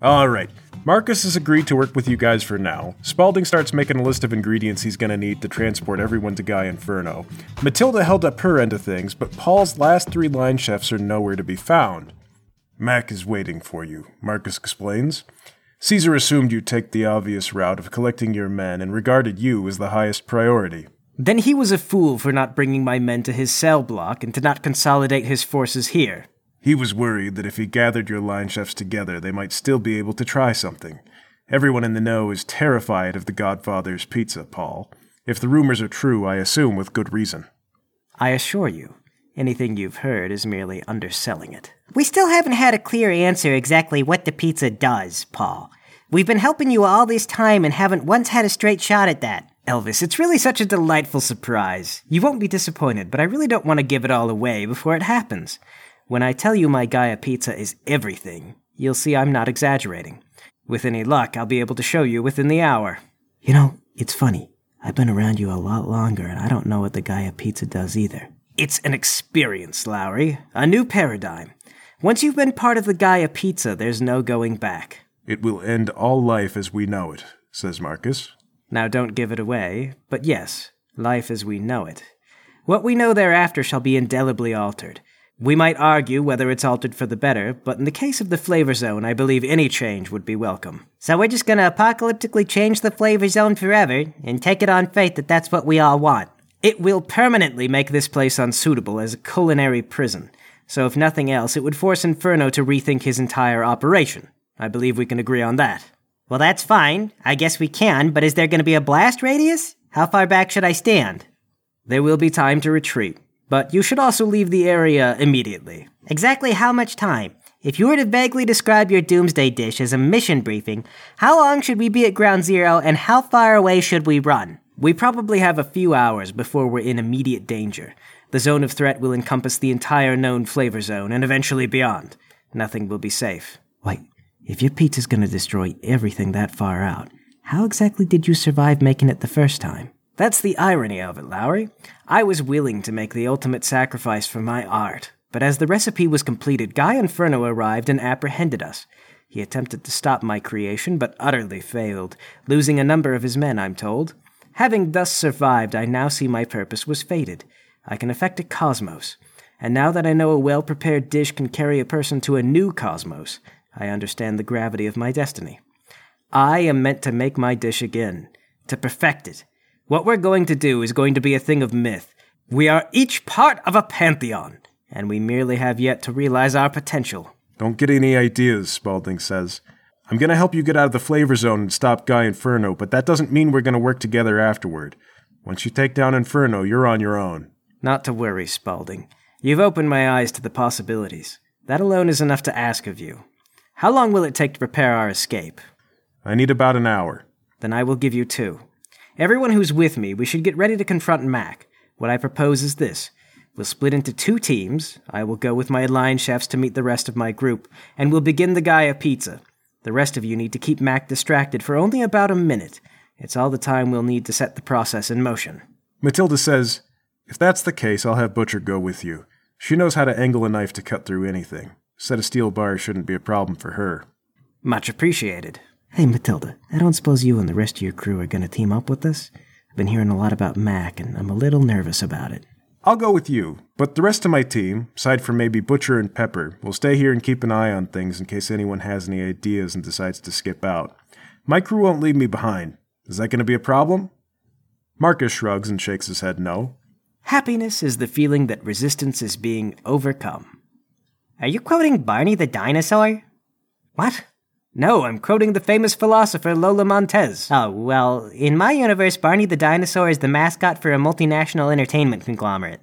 All right. Marcus has agreed to work with you guys for now. Spalding starts making a list of ingredients he's going to need to transport everyone to Guy Inferno. Matilda held up her end of things, but Paul's last three line chefs are nowhere to be found. Mac is waiting for you, Marcus explains. Caesar assumed you'd take the obvious route of collecting your men and regarded you as the highest priority. Then he was a fool for not bringing my men to his cell block and to not consolidate his forces here. He was worried that if he gathered your line chefs together, they might still be able to try something. Everyone in the know is terrified of the Godfather's pizza, Paul. If the rumors are true, I assume with good reason. I assure you, anything you've heard is merely underselling it. We still haven't had a clear answer exactly what the pizza does, Paul. We've been helping you all this time and haven't once had a straight shot at that. Elvis, it's really such a delightful surprise. You won't be disappointed, but I really don't want to give it all away before it happens. When I tell you my Gaia pizza is everything, you'll see I'm not exaggerating. With any luck, I'll be able to show you within the hour. You know, it's funny. I've been around you a lot longer, and I don't know what the Gaia pizza does either. It's an experience, Lowry. A new paradigm. Once you've been part of the Gaia pizza, there's no going back. It will end all life as we know it, says Marcus. Now don't give it away, but yes, life as we know it. What we know thereafter shall be indelibly altered. We might argue whether it's altered for the better, but in the case of the flavor zone, I believe any change would be welcome. So we're just gonna apocalyptically change the flavor zone forever and take it on faith that that's what we all want. It will permanently make this place unsuitable as a culinary prison. So if nothing else, it would force Inferno to rethink his entire operation. I believe we can agree on that. Well, that's fine. I guess we can, but is there gonna be a blast radius? How far back should I stand? There will be time to retreat. But you should also leave the area immediately. Exactly how much time? If you were to vaguely describe your doomsday dish as a mission briefing, how long should we be at ground zero and how far away should we run? We probably have a few hours before we're in immediate danger. The zone of threat will encompass the entire known flavor zone and eventually beyond. Nothing will be safe. Wait, if your pizza's gonna destroy everything that far out, how exactly did you survive making it the first time? That's the irony of it, Lowry. I was willing to make the ultimate sacrifice for my art, but as the recipe was completed, Guy Inferno arrived and apprehended us. He attempted to stop my creation, but utterly failed, losing a number of his men, I'm told. Having thus survived, I now see my purpose was fated. I can effect a cosmos. And now that I know a well prepared dish can carry a person to a new cosmos, I understand the gravity of my destiny. I am meant to make my dish again, to perfect it, what we're going to do is going to be a thing of myth. We are each part of a pantheon, and we merely have yet to realize our potential. Don't get any ideas, Spalding says. I'm going to help you get out of the flavor zone and stop Guy Inferno, but that doesn't mean we're going to work together afterward. Once you take down Inferno, you're on your own. Not to worry, Spalding. You've opened my eyes to the possibilities. That alone is enough to ask of you. How long will it take to prepare our escape? I need about an hour. Then I will give you two. Everyone who's with me, we should get ready to confront Mac. What I propose is this. We'll split into two teams. I will go with my line chefs to meet the rest of my group, and we'll begin the Gaia pizza. The rest of you need to keep Mac distracted for only about a minute. It's all the time we'll need to set the process in motion. Matilda says, If that's the case, I'll have Butcher go with you. She knows how to angle a knife to cut through anything. A set of steel bars shouldn't be a problem for her. Much appreciated. Hey, Matilda, I don't suppose you and the rest of your crew are going to team up with us? I've been hearing a lot about Mac, and I'm a little nervous about it. I'll go with you, but the rest of my team, aside from maybe Butcher and Pepper, will stay here and keep an eye on things in case anyone has any ideas and decides to skip out. My crew won't leave me behind. Is that going to be a problem? Marcus shrugs and shakes his head no. Happiness is the feeling that resistance is being overcome. Are you quoting Barney the dinosaur? What? No, I'm quoting the famous philosopher Lola Montez. Oh, well, in my universe, Barney the dinosaur is the mascot for a multinational entertainment conglomerate.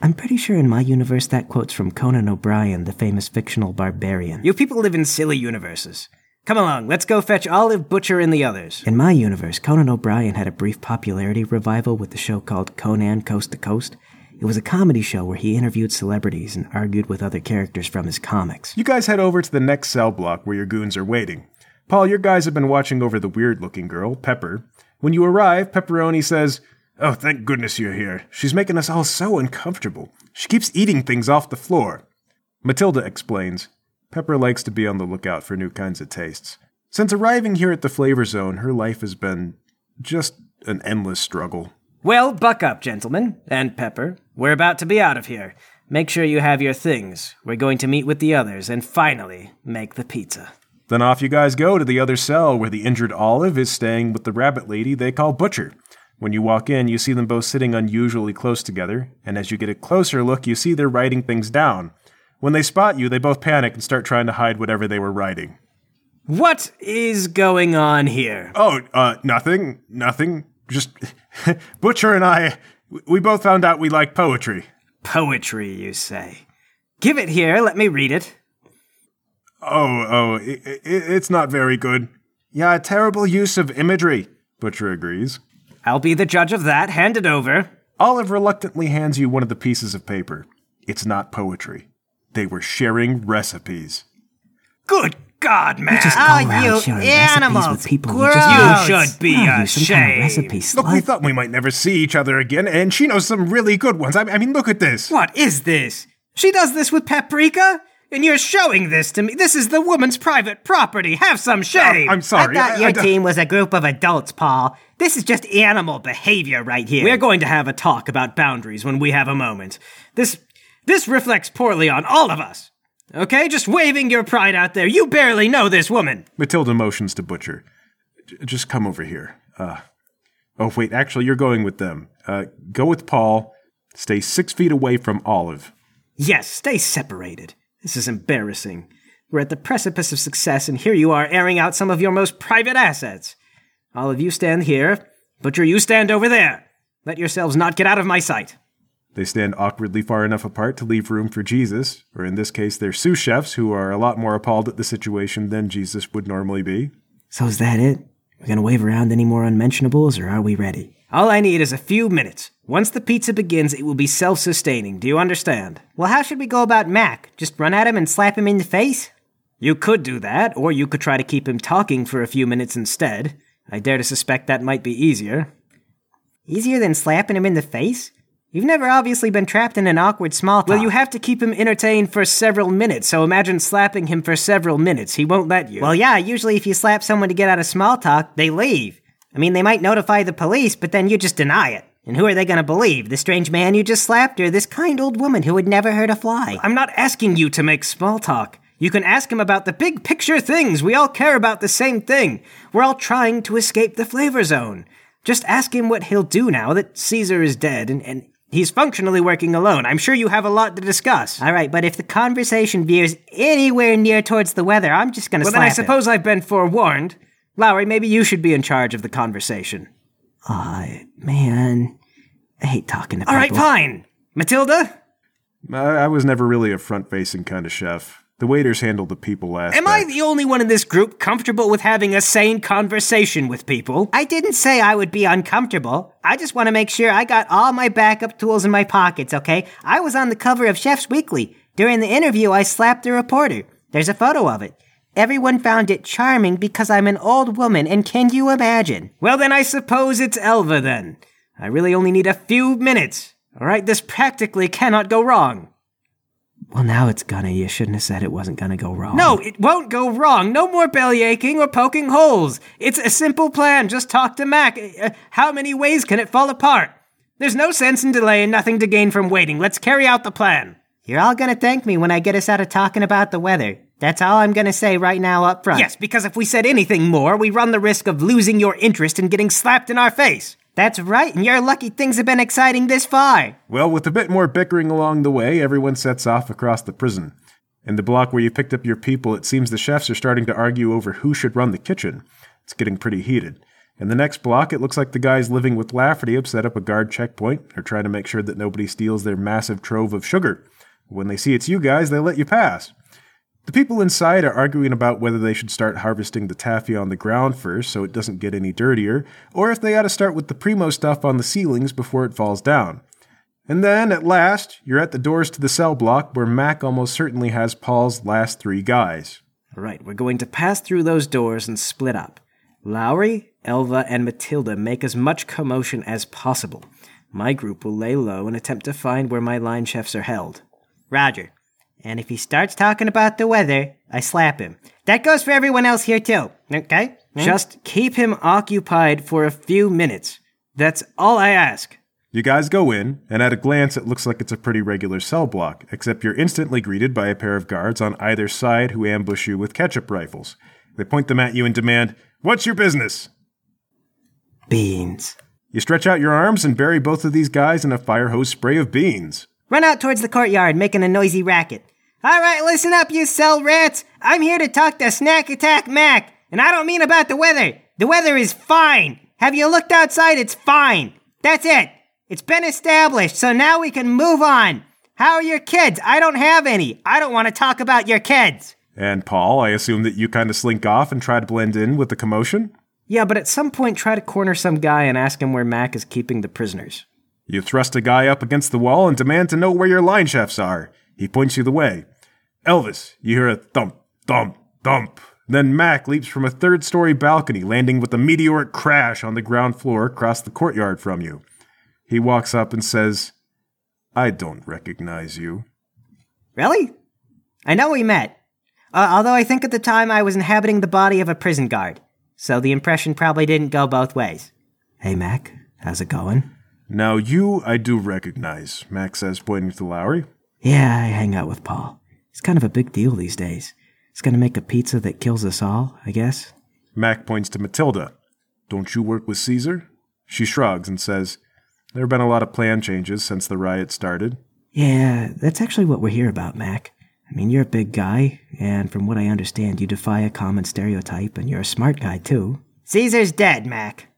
I'm pretty sure in my universe that quote's from Conan O'Brien, the famous fictional barbarian. You people live in silly universes. Come along, let's go fetch Olive, Butcher, and the others. In my universe, Conan O'Brien had a brief popularity revival with the show called Conan Coast to Coast. It was a comedy show where he interviewed celebrities and argued with other characters from his comics. You guys head over to the next cell block where your goons are waiting. Paul, your guys have been watching over the weird looking girl, Pepper. When you arrive, Pepperoni says, Oh, thank goodness you're here. She's making us all so uncomfortable. She keeps eating things off the floor. Matilda explains, Pepper likes to be on the lookout for new kinds of tastes. Since arriving here at the Flavor Zone, her life has been just an endless struggle. Well, buck up, gentlemen, and Pepper. We're about to be out of here. Make sure you have your things. We're going to meet with the others and finally make the pizza. Then off you guys go to the other cell where the injured Olive is staying with the rabbit lady they call Butcher. When you walk in, you see them both sitting unusually close together, and as you get a closer look, you see they're writing things down. When they spot you, they both panic and start trying to hide whatever they were writing. What is going on here? Oh, uh, nothing, nothing. Just Butcher and I, we both found out we like poetry. Poetry, you say? Give it here, let me read it. Oh, oh, i i it's not very good. Yeah, terrible use of imagery, Butcher agrees. I'll be the judge of that. Hand it over. Olive reluctantly hands you one of the pieces of paper. It's not poetry. They were sharing recipes. Good God, man! Just go Oh, around you sharing animals. recipes with people Gross. you just You should be Oh, you some kind of ashamed. recipe Look, we thought we might never see each other again, and she knows some really good ones. I, I mean, look at this. What is this? She does this with paprika? And you're showing this to me. This is the woman's private property. Have some shame. I'm sorry. I thought your I- team was a group of adults, Paul. This is just animal behavior right here. We're going to have a talk about boundaries when we have a moment. This this reflects poorly on all of us. Okay, just waving your pride out there. You barely know this woman. Matilda motions to Butcher. Just come over here. Uh, oh, wait, actually, you're going with them. Uh, go with Paul. Stay six feet away from Olive. Yes, stay separated. This is embarrassing. We're at the precipice of success, and here you are airing out some of your most private assets. Of you stand here. Butcher, you stand over there. Let yourselves not get out of my sight. They stand awkwardly far enough apart to leave room for Jesus, or in this case, they're sous chefs who are a lot more appalled at the situation than Jesus would normally be. So is that it? We gonna wave around any more unmentionables, or are we ready? All I need is a few minutes. Once the pizza begins, it will be self sustaining. Do you understand? Well, how should we go about Mac? Just run at him and slap him in the face? You could do that, or you could try to keep him talking for a few minutes instead. I dare to suspect that might be easier. Easier than slapping him in the face? You've never obviously been trapped in an awkward small talk. Well, you have to keep him entertained for several minutes, so imagine slapping him for several minutes. He won't let you. Well, yeah, usually if you slap someone to get out of small talk, they leave. I mean, they might notify the police, but then you just deny it. And who are they going to believe? The strange man you just slapped or this kind old woman who had never hurt a fly? I'm not asking you to make small talk. You can ask him about the big picture things. We all care about the same thing. We're all trying to escape the flavor zone. Just ask him what he'll do now that Caesar is dead and, and he's functionally working alone. I'm sure you have a lot to discuss. All right, but if the conversation veers anywhere near towards the weather, I'm just going to Well, slap then I him. suppose I've been forewarned. Lowry, maybe you should be in charge of the conversation. Aw, man. I hate talking to All right, people. fine. Matilda, I, I was never really a front facing kind of chef. The waiters handle the people aspect. am I the only one in this group comfortable with having a sane conversation with people? I didn't say I would be uncomfortable. I just want to make sure I got all my backup tools in my pockets, okay? I was on the cover of Chef's Weekly. During the interview, I slapped the reporter. There's a photo of it. Everyone found it charming because I'm an old woman, and can you imagine? Well, then I suppose it's Elva then. I really only need a few minutes. All right, this practically cannot go wrong. Well, now it's gonna. You shouldn't have said it wasn't gonna go wrong. No, it won't go wrong. No more belly aching or poking holes. It's a simple plan. Just talk to Mac. Uh, how many ways can it fall apart? There's no sense in delay and nothing to gain from waiting. Let's carry out the plan. You're all gonna thank me when I get us out of talking about the weather. That's all I'm gonna say right now up front. Yes, because if we said anything more, we run the risk of losing your interest and getting slapped in our face. That's right, and you're lucky things have been exciting this far. Well, with a bit more bickering along the way, everyone sets off across the prison. In the block where you picked up your people, it seems the chefs are starting to argue over who should run the kitchen. It's getting pretty heated. In the next block, it looks like the guys living with Lafferty have set up a guard checkpoint. They're trying to make sure that nobody steals their massive trove of sugar. When they see it's you guys, they let you pass. The people inside are arguing about whether they should start harvesting the taffy on the ground first so it doesn't get any dirtier, or if they ought to start with the primo stuff on the ceilings before it falls down. And then, at last, you're at the doors to the cell block where Mac almost certainly has Paul's last three guys. All right, we're going to pass through those doors and split up. Lowry, Elva, and Matilda make as much commotion as possible. My group will lay low and attempt to find where my line chefs are held. Roger. And if he starts talking about the weather, I slap him. That goes for everyone else here too. Okay? Hmm? Just keep him occupied for a few minutes. That's all I ask. You guys go in, and at a glance, it looks like it's a pretty regular cell block, except you're instantly greeted by a pair of guards on either side who ambush you with ketchup rifles. They point them at you and demand, What's your business? Beans. You stretch out your arms and bury both of these guys in a fire hose spray of beans. Run out towards the courtyard, making a noisy racket. All right, listen up, you cell rats. I'm here to talk to Snack Attack Mac, and I don't mean about the weather. The weather is fine. Have you looked outside? It's fine. That's it. It's been established, so now we can move on. How are your kids? I don't have any. I don't want to talk about your kids. And Paul, I assume that you kind of slink off and try to blend in with the commotion? Yeah, but at some point try to corner some guy and ask him where Mac is keeping the prisoners. You thrust a guy up against the wall and demand to know where your line chefs are. He points you the way. Elvis, you hear a thump, thump, thump. Then Mac leaps from a third story balcony, landing with a meteoric crash on the ground floor across the courtyard from you. He walks up and says, I don't recognize you. Really? I know we met. Uh, although I think at the time I was inhabiting the body of a prison guard. So the impression probably didn't go both ways. Hey, Mac, how's it going? Now, you I do recognize, Mac says, pointing to Lowry. Yeah, I hang out with Paul. It's kind of a big deal these days. He's gonna make a pizza that kills us all, I guess. Mac points to Matilda. Don't you work with Caesar? She shrugs and says, There have been a lot of plan changes since the riot started. Yeah, that's actually what we're here about, Mac. I mean, you're a big guy, and from what I understand, you defy a common stereotype, and you're a smart guy, too. Caesar's dead, Mac.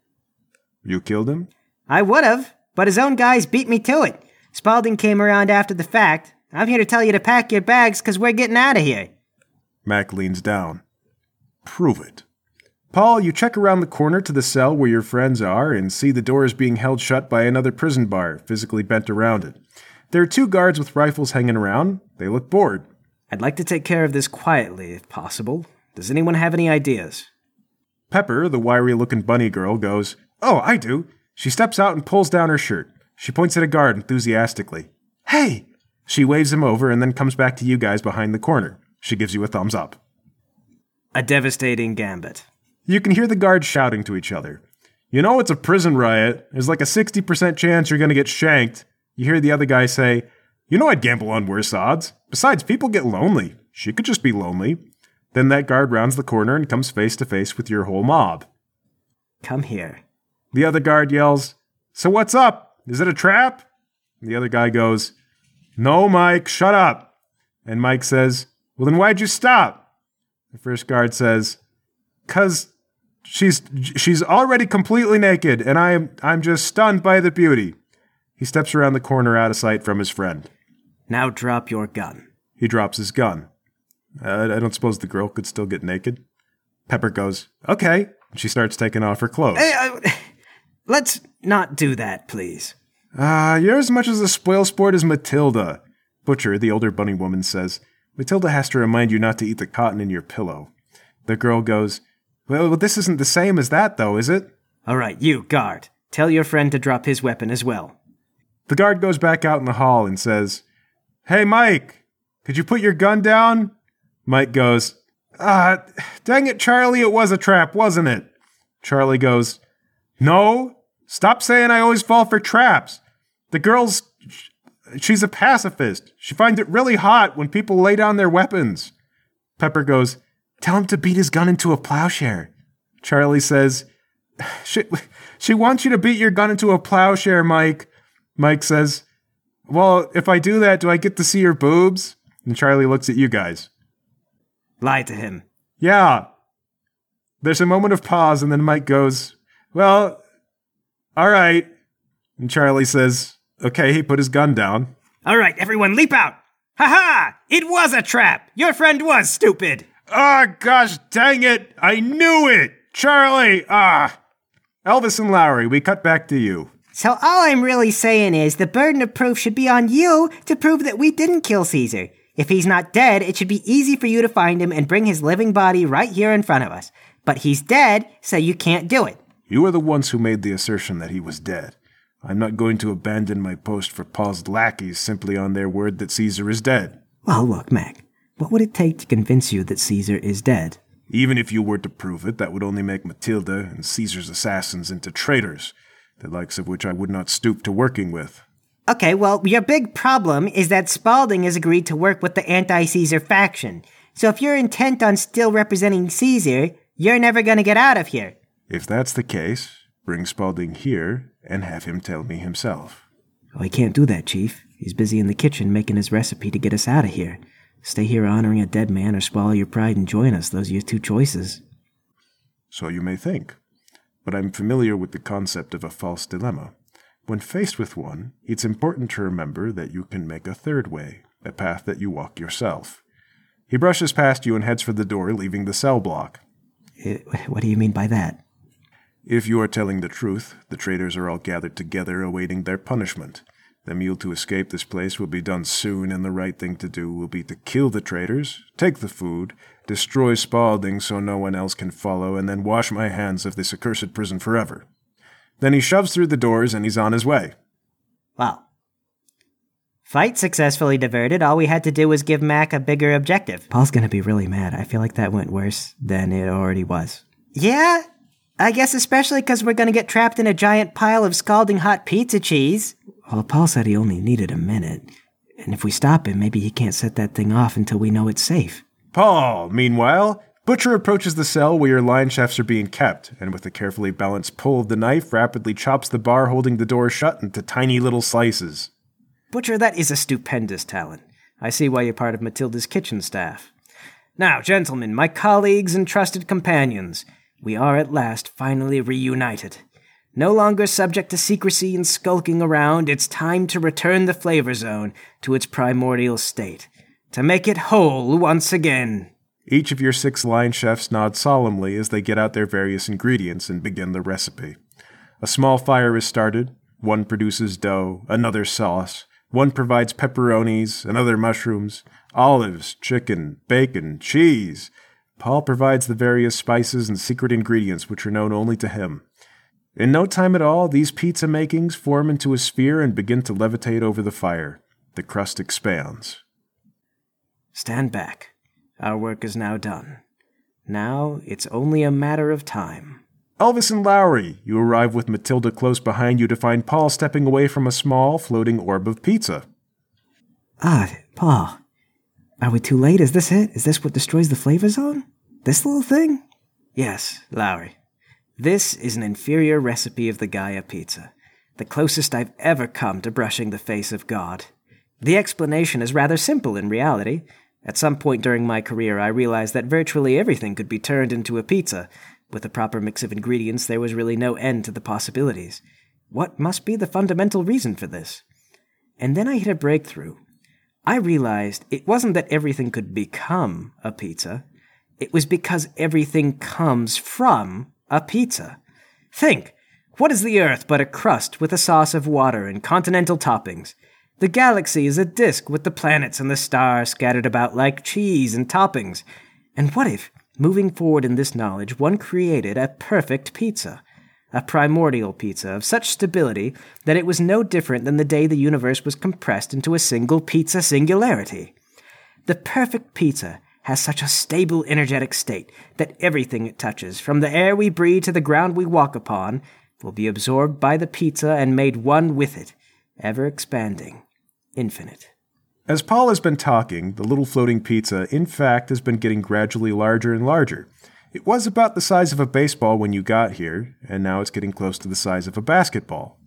You killed him? I would have, but his own guys beat me to it. Spalding came around after the fact. I'm here to tell you to pack your bags because we're getting out of here. Mac leans down. Prove it. Paul, you check around the corner to the cell where your friends are and see the door is being held shut by another prison bar, physically bent around it. There are two guards with rifles hanging around. They look bored. I'd like to take care of this quietly, if possible. Does anyone have any ideas? Pepper, the wiry looking bunny girl, goes, Oh, I do. She steps out and pulls down her shirt. She points at a guard enthusiastically. Hey! She waves him over and then comes back to you guys behind the corner. She gives you a thumbs up. A devastating gambit. You can hear the guards shouting to each other. You know it's a prison riot. There's like a 60% chance you're going to get shanked. You hear the other guy say, You know I'd gamble on worse odds. Besides, people get lonely. She could just be lonely. Then that guard rounds the corner and comes face to face with your whole mob. Come here. The other guard yells, So what's up? Is it a trap? The other guy goes, No, Mike, shut up. And Mike says, Well, then why'd you stop? The first guard says, Cause she's she's already completely naked, and I'm I'm just stunned by the beauty. He steps around the corner out of sight from his friend. Now drop your gun. He drops his gun. Uh, I don't suppose the girl could still get naked. Pepper goes, Okay. She starts taking off her clothes. Hey, uh, let's not do that, please. Ah, you're as much as a spoil sport as Matilda. Butcher, the older bunny woman, says, Matilda has to remind you not to eat the cotton in your pillow. The girl goes, Well, this isn't the same as that, though, is it? All right, you, guard. Tell your friend to drop his weapon as well. The guard goes back out in the hall and says, Hey, Mike, could you put your gun down? Mike goes, Ah, dang it, Charlie, it was a trap, wasn't it? Charlie goes, No, stop saying I always fall for traps. The girl's. She's a pacifist. She finds it really hot when people lay down their weapons. Pepper goes, Tell him to beat his gun into a plowshare. Charlie says, she, she wants you to beat your gun into a plowshare, Mike. Mike says, Well, if I do that, do I get to see your boobs? And Charlie looks at you guys. Lie to him. Yeah. There's a moment of pause, and then Mike goes, Well, all right. And Charlie says, Okay, he put his gun down. All right, everyone, leap out. Ha ha! It was a trap. Your friend was stupid. Ah, gosh dang it! I knew it! Charlie! Ah! Elvis and Lowry, we cut back to you. So all I'm really saying is the burden of proof should be on you to prove that we didn't kill Caesar. If he's not dead, it should be easy for you to find him and bring his living body right here in front of us. But he's dead, so you can't do it. You are the ones who made the assertion that he was dead. I'm not going to abandon my post for Paul's lackeys simply on their word that Caesar is dead. Well, look, Mac, what would it take to convince you that Caesar is dead? Even if you were to prove it, that would only make Matilda and Caesar's assassins into traitors, the likes of which I would not stoop to working with. Okay, well, your big problem is that Spaulding has agreed to work with the anti Caesar faction. So if you're intent on still representing Caesar, you're never gonna get out of here. If that's the case, bring Spaulding here and have him tell me himself. Oh, he can't do that, Chief. He's busy in the kitchen making his recipe to get us out of here. Stay here honoring a dead man or swallow your pride and join us. Those are your two choices. So you may think. But I'm familiar with the concept of a false dilemma. When faced with one, it's important to remember that you can make a third way, a path that you walk yourself. He brushes past you and heads for the door, leaving the cell block. Eh, what do you mean by that? If you are telling the truth, the traitors are all gathered together awaiting their punishment. The mule to escape this place will be done soon, and the right thing to do will be to kill the traitors, take the food, destroy Spaulding so no one else can follow, and then wash my hands of this accursed prison forever. Then he shoves through the doors and he's on his way. Well, fight successfully diverted. All we had to do was give Mac a bigger objective. Paul's gonna be really mad. I feel like that went worse than it already was. Yeah, I guess especially because we're gonna get trapped in a giant pile of scalding hot pizza cheese. Well, Paul said he only needed a minute. And if we stop him, maybe he can't set that thing off until we know it's safe. Paul, meanwhile, Butcher approaches the cell where your line chefs are being kept, and with a carefully balanced pull of the knife, rapidly chops the bar holding the door shut into tiny little slices. Butcher, that is a stupendous talent. I see why you're part of Matilda's kitchen staff. Now, gentlemen, my colleagues and trusted companions, we are at last finally reunited. No longer subject to secrecy and skulking around, it's time to return the flavor zone to its primordial state, to make it whole once again. Each of your six line chefs nod solemnly as they get out their various ingredients and begin the recipe. A small fire is started. One produces dough, another sauce. One provides pepperonis, another mushrooms, olives, chicken, bacon, cheese. Paul provides the various spices and secret ingredients which are known only to him. In no time at all, these pizza makings form into a sphere and begin to levitate over the fire. The crust expands. Stand back. Our work is now done. Now it's only a matter of time. Elvis and Lowry, you arrive with Matilda close behind you to find Paul stepping away from a small, floating orb of pizza. Ah, Paul. Are we too late? Is this it? Is this what destroys the flavor zone? This little thing? Yes, Lowry. This is an inferior recipe of the Gaia pizza, the closest I've ever come to brushing the face of God. The explanation is rather simple in reality. At some point during my career, I realized that virtually everything could be turned into a pizza. With a proper mix of ingredients, there was really no end to the possibilities. What must be the fundamental reason for this? And then I hit a breakthrough. I realized it wasn't that everything could become a pizza, it was because everything comes from a pizza. Think, what is the Earth but a crust with a sauce of water and continental toppings? The galaxy is a disk with the planets and the stars scattered about like cheese and toppings. And what if, moving forward in this knowledge, one created a perfect pizza? A primordial pizza of such stability that it was no different than the day the universe was compressed into a single pizza singularity. The perfect pizza has such a stable, energetic state that everything it touches, from the air we breathe to the ground we walk upon, will be absorbed by the pizza and made one with it, ever expanding, infinite. As Paul has been talking, the little floating pizza, in fact, has been getting gradually larger and larger. It was about the size of a baseball when you got here, and now it's getting close to the size of a basketball.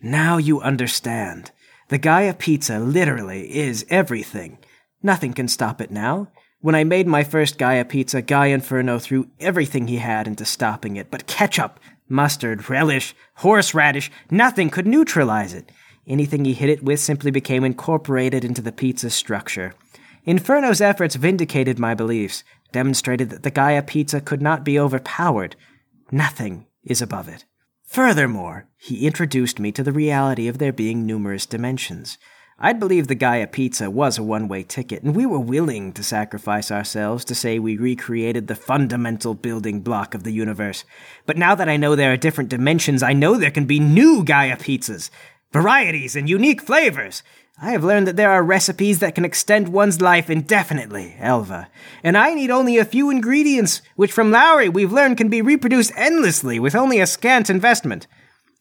Now you understand. The Gaia pizza literally is everything. Nothing can stop it now. When I made my first Gaia pizza, Guy Inferno threw everything he had into stopping it, but ketchup, mustard, relish, horseradish, nothing could neutralize it. Anything he hit it with simply became incorporated into the pizza's structure. Inferno's efforts vindicated my beliefs, demonstrated that the Gaia pizza could not be overpowered. Nothing is above it. Furthermore, he introduced me to the reality of there being numerous dimensions. I'd believe the Gaia pizza was a one way ticket, and we were willing to sacrifice ourselves to say we recreated the fundamental building block of the universe. But now that I know there are different dimensions, I know there can be new Gaia pizzas. varieties, and unique flavors. I have learned that there are recipes that can extend one's life indefinitely, Elva. And I need only a few ingredients, which from Lowry we've learned can be reproduced endlessly with only a scant investment.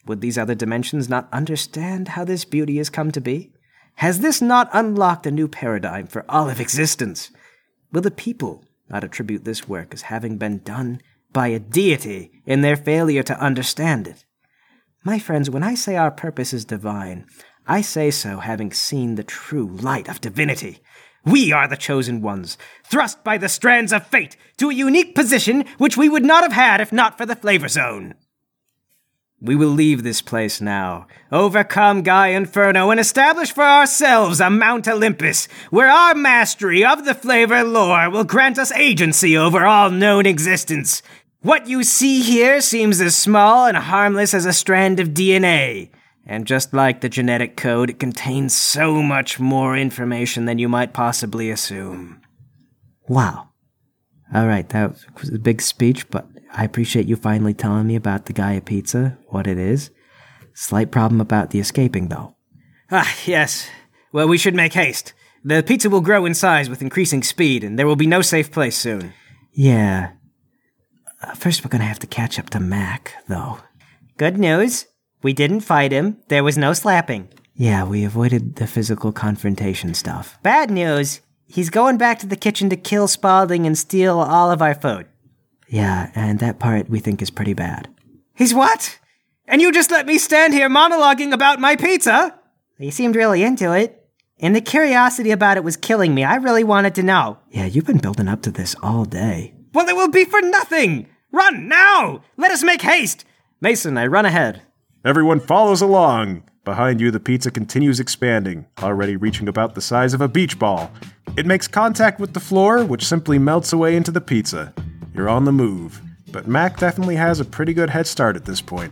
Would these other dimensions not understand how this beauty has come to be? Has this not unlocked a new paradigm for all of existence? Will the people not attribute this work as having been done by a deity in their failure to understand it? My friends, when I say our purpose is divine, I say so having seen the true light of divinity. We are the chosen ones, thrust by the strands of fate to a unique position which we would not have had if not for the flavor zone. We will leave this place now, overcome Guy Inferno, and establish for ourselves a Mount Olympus, where our mastery of the flavor lore will grant us agency over all known existence. What you see here seems as small and harmless as a strand of DNA. And just like the genetic code, it contains so much more information than you might possibly assume. Wow. All right, that was a big speech, but I appreciate you finally telling me about the Gaia pizza, what it is. Slight problem about the escaping, though. Ah, yes. Well, we should make haste. The pizza will grow in size with increasing speed, and there will be no safe place soon. Yeah. Uh, first, we're gonna have to catch up to Mac, though. Good news. We didn't fight him. There was no slapping. Yeah, we avoided the physical confrontation stuff. Bad news. He's going back to the kitchen to kill Spaulding and steal all of our food. Yeah, and that part we think is pretty bad. He's what? And you just let me stand here monologuing about my pizza? He seemed really into it. And the curiosity about it was killing me. I really wanted to know. Yeah, you've been building up to this all day. Well, it will be for nothing! Run now! Let us make haste! Mason, I run ahead. Everyone follows along. Behind you, the pizza continues expanding, already reaching about the size of a beach ball. It makes contact with the floor, which simply melts away into the pizza. You're on the move, but Mac definitely has a pretty good head start at this point.